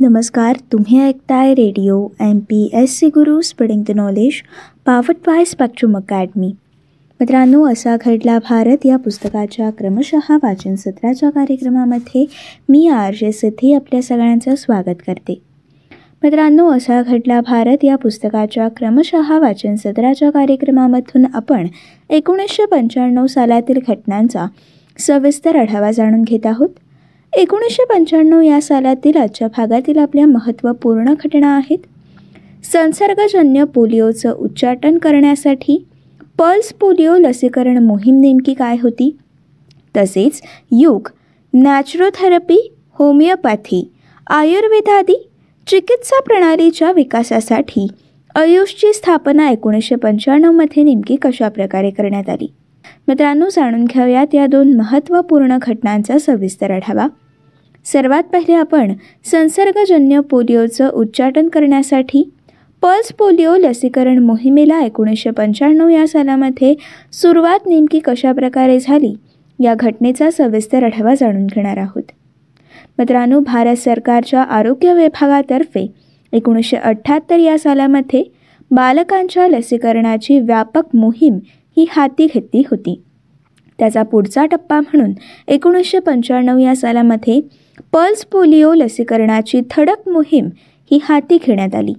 नमस्कार तुम्ही ऐकताय radio M P S C Guru spreading the knowledge powered by spectrum academy. मित्रांनो असा घडला भारत या पुस्तकाच्या क्रमशः वाचन सत्राच्या कार्यक्रमामध्ये मी आर जे सिद्धी आपल्या सगळ्यांचं स्वागत करते. मित्रांनो असा घडला भारत या पुस्तकाच्या क्रमशः वाचन सत्राच्या कार्यक्रमामधून आपण एकोणीसशे पंच्याण्णव सालातील घटनांचा सविस्तर आढावा जाणून घेत आहोत. एकोणीसशे पंच्याण्णव या सालातील आजच्या भागातील आपल्या महत्त्वपूर्ण घटना आहेत. संसर्गजन्य पोलिओचं उच्चाटन करण्यासाठी पल्स पोलिओ लसीकरण मोहीम नेमकी काय होती? तसेच योग नॅचरोथेरपी होमिओपॅथी आयुर्वेदादी चिकित्सा प्रणालीच्या विकासासाठी आयुषची स्थापना एकोणीसशे पंच्याण्णवमध्ये नेमकी कशा प्रकारे करण्यात आली? मित्रांनो जाणून घेऊयात या दोन महत्त्वपूर्ण घटनांचा सविस्तर आढावा. सर्वात पहिले आपण संसर्गजन्य पोलिओचं उच्चाटन करण्यासाठी पल्स पोलिओ लसीकरण मोहिमेला एकोणीसशे पंच्याण्णव या सालामध्ये सुरुवात नेमकी कशा प्रकारे झाली या घटनेचा सविस्तर आढावा जाणून घेणार आहोत. मित्रांनो भारत सरकारच्या आरोग्य विभागातर्फे एकोणीसशे अठ्ठ्याहत्तर या सालामध्ये बालकांच्या लसीकरणाची व्यापक मोहीम ही हाती घेतली होती. त्याचा पुढचा टप्पा म्हणून एकोणीसशे पंच्याण्णव या सालामध्ये पल्स पोलिओ लसीकरणाची थडक मोहीम ही हाती घेण्यात आली.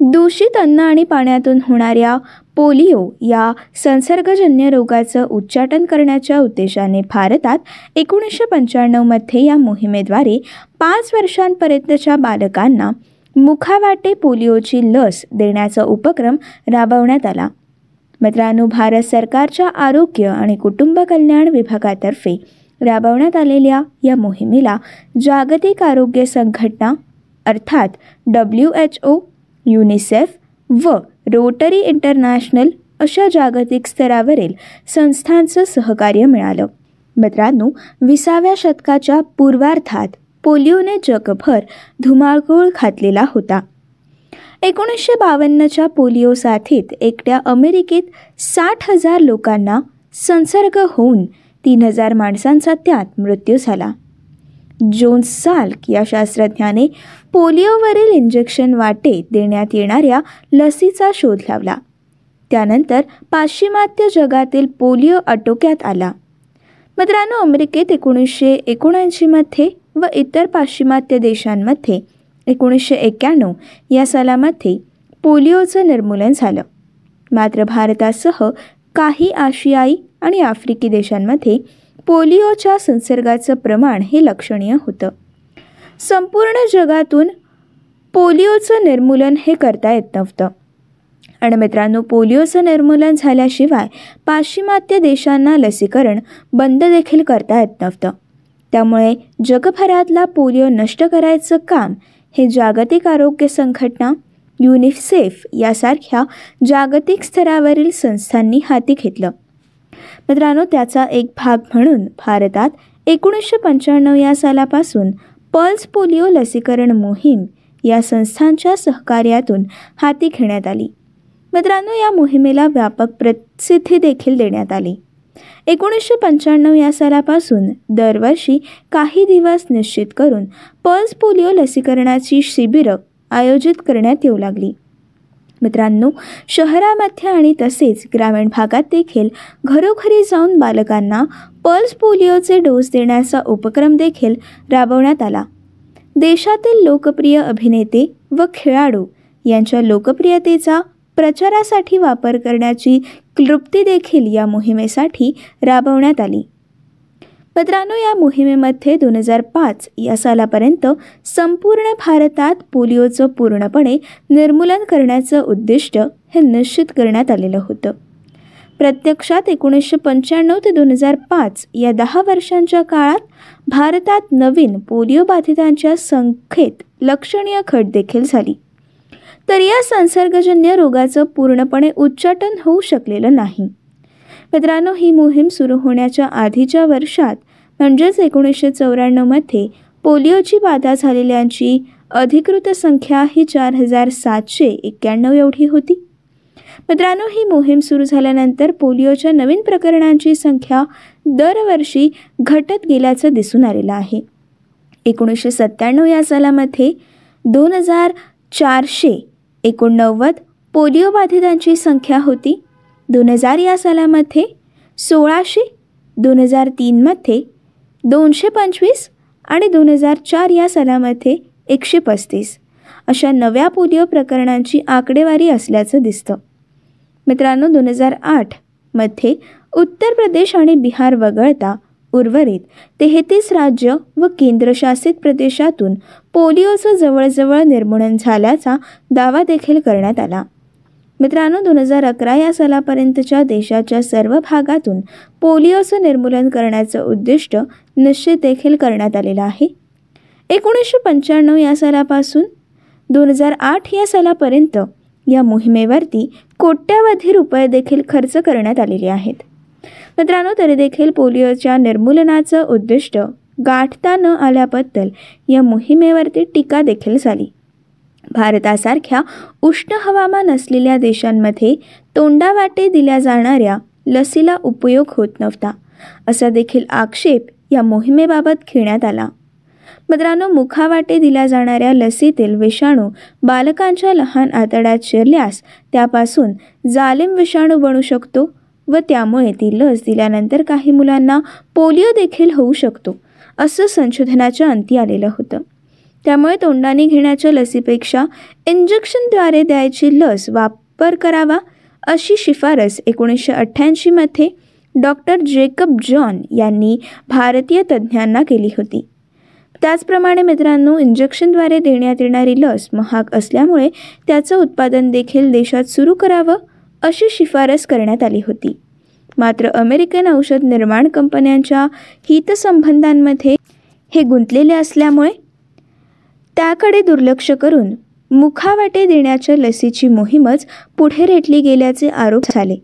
दूषित अन्न आणि पाण्यातून होणाऱ्या पोलिओ या संसर्गजन्य रोगाचं उच्चाटन करण्याच्या उद्देशाने भारतात एकोणीसशे पंच्याण्णवमध्ये या मोहिमेद्वारे पाच वर्षांपर्यंतच्या बालकांना मुखावाटे पोलिओची लस देण्याचा उपक्रम राबवण्यात आला. मित्रांनो भारत सरकारच्या आरोग्य आणि कुटुंब कल्याण विभागातर्फे राबवण्यात आलेल्या या मोहिमेला जागतिक आरोग्य संघटना अर्थात डब्ल्यू एच ओ युनिसेफ व रोटरी इंटरनॅशनल अशा जागतिक स्तरावरील संस्थांचं सहकार्य मिळालं. मित्रांनो विसाव्या शतकाच्या पूर्वार्धात पोलिओने जगभर धुमाळगोळ घातलेला होता. एकोणीसशे बावन्नच्या पोलिओ साथीत एकट्या अमेरिकेत साठ हजार लोकांना संसर्ग होऊन तीन हजार माणसांचा त्यात मृत्यू झाला. जोन्स साल्क या शास्त्रज्ञाने पोलिओवरील इंजेक्शन वाटे देण्यात येणाऱ्या लसीचा शोध लावला. त्यानंतर पाश्चिमात्य जगातील पोलिओ आटोक्यात आला. मित्रांनो अमेरिकेत एकोणीसशे एकोणऐंशीमध्ये व इतर पाश्चिमात्य देशांमध्ये एकोणीसशे एक्क्याण्णव या सालामध्ये पोलिओचं निर्मूलन झालं. मात्र भारतासह काही आशियाई आणि आफ्रिकी देशांमध्ये पोलिओच्या संसर्गाचं प्रमाण हे लक्षणीय होतं. संपूर्ण जगातून पोलिओचं निर्मूलन हे करता येत नव्हतं. आणि मित्रांनो पोलिओचं निर्मूलन झाल्याशिवाय पाश्चिमात्य देशांना लसीकरण बंद देखील करता येत नव्हतं. त्यामुळे जगभरातला पोलिओ नष्ट करायचं काम हे जागतिक आरोग्य संघटना युनिसेफ यासारख्या जागतिक स्तरावरील संस्थांनी हाती घेतलं. मित्रांनो त्याचा एक भाग म्हणून भारतात एकोणीसशे पंच्याण्णव या सालापासून पल्स पोलिओ लसीकरण मोहीम या संस्थांच्या सहकार्यातून हाती घेण्यात आली. मित्रांनो या मोहिमेला व्यापक प्रसिद्धी देखील देण्यात आली. एकोणीसशे पंच्याण्णव या सालापासून दरवर्षी काही दिवस निश्चित करून पल्स पोलिओ लसीकरणाची शिबिरं आयोजित करण्यात येऊ लागली. मित्रांनो शहरामध्ये आणि तसेच ग्रामीण भागात देखील घरोघरी जाऊन बालकांना पल्स पोलिओचे डोस देण्याचा उपक्रम देखील राबवण्यात आला. देशातील लोकप्रिय अभिनेते व खेळाडू यांच्या लोकप्रियतेचा प्रचारासाठी वापर करण्याची क्लृप्ती देखील या मोहिमेसाठी राबवण्यात आली. मित्रांनो या मोहिमेमध्ये दोन हजार पाच या सालापर्यंत संपूर्ण भारतात पोलिओचं पूर्णपणे निर्मूलन करण्याचं उद्दिष्ट हे निश्चित करण्यात आलेलं होतं. प्रत्यक्षात एकोणीसशे पंच्याण्णव ते दोन हजार पाच या दहा वर्षांच्या काळात भारतात नवीन पोलिओ बाधितांच्या संख्येत लक्षणीय घट देखील झाली. तर या संसर्गजन्य रोगाचं पूर्णपणे उच्चाटन होऊ शकलेलं नाही. मित्रांनो ही मोहीम सुरू होण्याच्या आधीच्या वर्षात म्हणजेच एकोणीसशे चौऱ्याण्णवमध्ये पोलिओची बाधा झालेल्यांची अधिकृत संख्या ही चार हजार सातशे एक्क्याण्णव एवढी होती. मित्रांनो ही मोहीम सुरू झाल्यानंतर पोलिओच्या नवीन प्रकरणांची संख्या दरवर्षी घटत गेल्याचं दिसून आलेलं आहे. एकोणीसशे सत्त्याण्णव या सालामध्ये दोन हजार चारशे एकोणनव्वद पोलिओ बाधितांची संख्या होती. दोन हजार या सालामध्ये सोळाशे दोन हजार तीनमध्ये दोनशे पंचवीस आणि दोन हजार चार या सालामध्ये एकशे पस्तीस. अशा नव्या पोलिओ प्रकरणांची आकडेवारी असल्याचं दिसतं. मित्रांनो दोन हजार आठमध्ये उत्तर प्रदेश आणि बिहार वगळता उर्वरित तेहतीस राज्य व केंद्रशासित प्रदेशातून पोलिओचं जवळजवळ निर्मूलन झाल्याचा दावा देखील करण्यात आला. मित्रांनो दोन हजार अकरा या सालापर्यंतच्या देशाच्या सर्व भागातून पोलिओचं निर्मूलन करण्याचं उद्दिष्ट निश्चित देखील करण्यात आलेलं आहे. एकोणीसशे पंच्याण्णव या सालापासून दोन हजार आठ या सालापर्यंत या मोहिमेवरती कोट्यावधी रुपये देखील खर्च करण्यात आलेले आहेत. मित्रांनो तरी देखील पोलिओच्या निर्मूलनाचं उद्दिष्ट गाठता न आल्याबद्दल या मोहिमेवरती टीका देखील झाली. भारतासारख्या उष्ण हवामान असलेल्या देशांमध्ये तोंडावाटे दिल्या जाणाऱ्या लसीला उपयोग होत नव्हता असा देखील आक्षेप या मोहिमेबाबत घेण्यात आला. मित्रांनो मुखावाटे दिल्या जाणाऱ्या लसीतील विषाणू बालकांच्या लहान आतड्यात शिरल्यास त्यापासून जालिम विषाणू बनू शकतो व त्यामुळे ती लस दिल्यानंतर काही मुलांना पोलिओ देखील होऊ शकतो असं संशोधनाच्या अंती आलेलं होतं. त्यामुळे तोंडाने घेण्याच्या लसीपेक्षा इंजेक्शनद्वारे द्यायची लस वापर करावा अशी शिफारस एकोणीसशे अठ्ठ्याऐंशीमध्ये डॉक्टर जेकब जॉन यांनी भारतीय तज्ज्ञांना केली होती. त्याचप्रमाणे मित्रांनो इंजेक्शनद्वारे देण्यात येणारी लस महाग असल्यामुळे त्याचं उत्पादन देखील देशात सुरू करावं अशी शिफारस करण्यात आली होती. मात्र अमेरिकन औषध निर्माण कंपन्यांच्या हितसंबंधांमध्ये हे गुंतलेले असल्यामुळे त्याकडे दुर्लक्ष करून मुखावाटे देण्याच्या लसीची मोहीमच पुढे रेटली गेल्याचे आरोप झाले.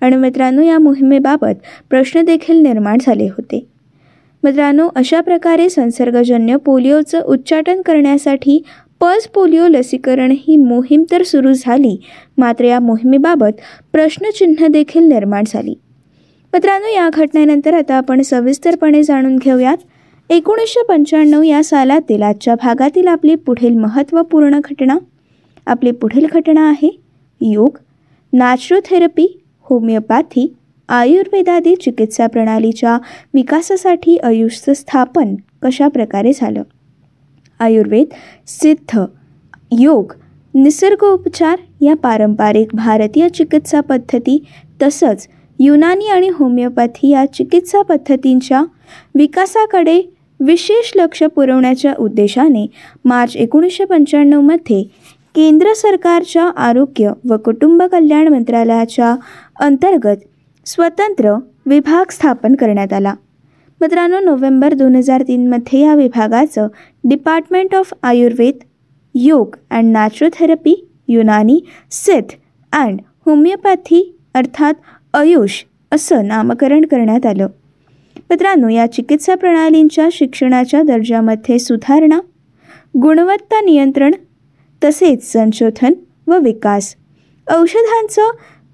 आणि मित्रांनो या मोहिमेबाबत प्रश्न देखील निर्माण झाले होते. मित्रांनो अशा प्रकारे संसर्गजन्य पोलिओचं उच्चाटन करण्यासाठी पल्स पोलिओ लसीकरण ही मोहीम तर सुरू झाली मात्र या मोहिमेबाबत प्रश्नचिन्ह देखील निर्माण झाली. मित्रांनो या घटनेनंतर आता आपण सविस्तरपणे जाणून घेऊयात. एकोणीसशे पंच्याण्णव या सालातील आजच्या भागातील आपली पुढील महत्त्वपूर्ण घटना. आपली पुढील घटना आहे योग नॅचरोथेरपी होमिओपॅथी आयुर्वेदादी चिकित्सा प्रणालीच्या विकासासाठी आयुष स्थापन कशा प्रकारे झालं? आयुर्वेद सिद्ध योग निसर्गोपचार या पारंपरिक भारतीय चिकित्सा पद्धती तसंच युनानी आणि होमिओपॅथी या चिकित्सा पद्धतींच्या विकासाकडे विशेष लक्ष पुरवण्याच्या उद्देशाने मार्च एकोणीसशे पंच्याण्णवमध्ये केंद्र सरकारच्या आरोग्य व कुटुंब कल्याण मंत्रालयाच्या अंतर्गत स्वतंत्र विभाग स्थापन करण्यात आला. मित्रांनो नोव्हेंबर दोन हजार तीनमध्ये या विभागाचं department of Ayurveda yoga and naturopathy Unani Siddha and homeopathy अर्थात आयुष असं नामकरण करण्यात आलं. मित्रांनो या चिकित्सा प्रणालींच्या शिक्षणाच्या दर्जामध्ये सुधारणा गुणवत्ता नियंत्रण तसेच संशोधन व विकास औषधांचं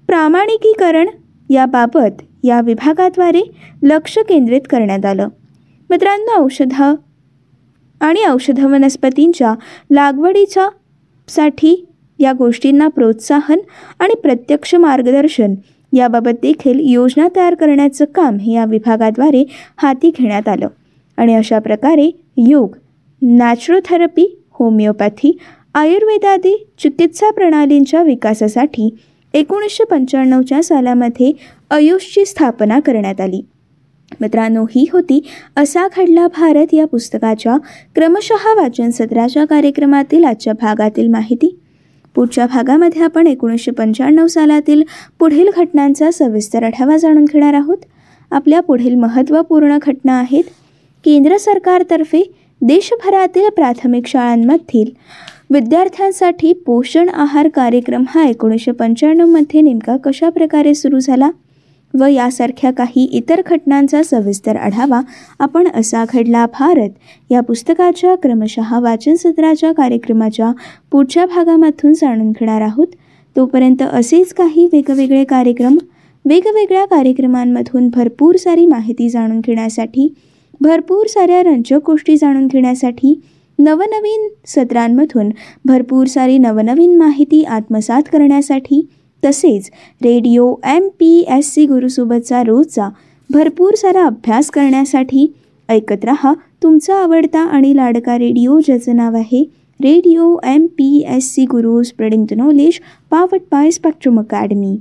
प्रामाणिकीकरण याबाबत या विभागाद्वारे लक्ष केंद्रित करण्यात आलं. मित्रांनो औषधं आणि औषध वनस्पतींच्या लागवडीच्या साठी या गोष्टींना प्रोत्साहन आणि प्रत्यक्ष मार्गदर्शन याबाबत देखील योजना तयार करण्याचं काम हे या विभागाद्वारे हाती घेण्यात आलं. आणि अशा प्रकारे योग नॅचरोथेरपी होमिओपॅथी आयुर्वेदादी चिकित्सा प्रणालींच्या विकासासाठी एकोणीसशे पंच्याण्णवच्या सालामध्ये आयुषची स्थापना करण्यात आली. मित्रांनो ही होती असा घडला भारत या पुस्तकाच्या क्रमशः वाचन सत्राच्या कार्यक्रमातील आजच्या भागातील माहिती. पुढच्या भागामध्ये आपण एकोणीसशे पंच्याण्णव सालातील पुढील घटनांचा सविस्तर आढावा जाणून घेणार आहोत. आपल्या पुढील महत्त्वपूर्ण घटना आहेत. केंद्र सरकारतर्फे देशभरातील प्राथमिक शाळांमधील विद्यार्थ्यांसाठी पोषण आहार कार्यक्रम हा एकोणीसशे पंच्याण्णवमध्ये नेमका कशा प्रकारे सुरू झाला? व यासारख्या काही इतर घटनांचा सविस्तर आढावा आपण असा घडला भारत. या पुस्तकाच्या क्रमशः वाचन सत्राच्या कार्यक्रमाच्या पुढच्या भागामधून जाणून घेणार आहोत. तोपर्यंत असेच काही वेगवेगळे कार्यक्रम. वेगवेगळ्या कार्यक्रमांमधून भरपूर सारी माहिती जाणून घेण्यासाठी भरपूर साऱ्या रंजक गोष्टी जाणून घेण्यासाठी नवनवीन सत्रांमधून भरपूर सारी नवनवीन माहिती आत्मसात करण्यासाठी तसेच radio M P S C गुरुसोबतचा रोजचा भरपूर सारा अभ्यास करण्यासाठी ऐकत रहा. तुमचा आवडता आणि लाडका रेडिओ ज्याचं नाव आहे radio M P S C Guru spreading the knowledge powered by spectrum academy.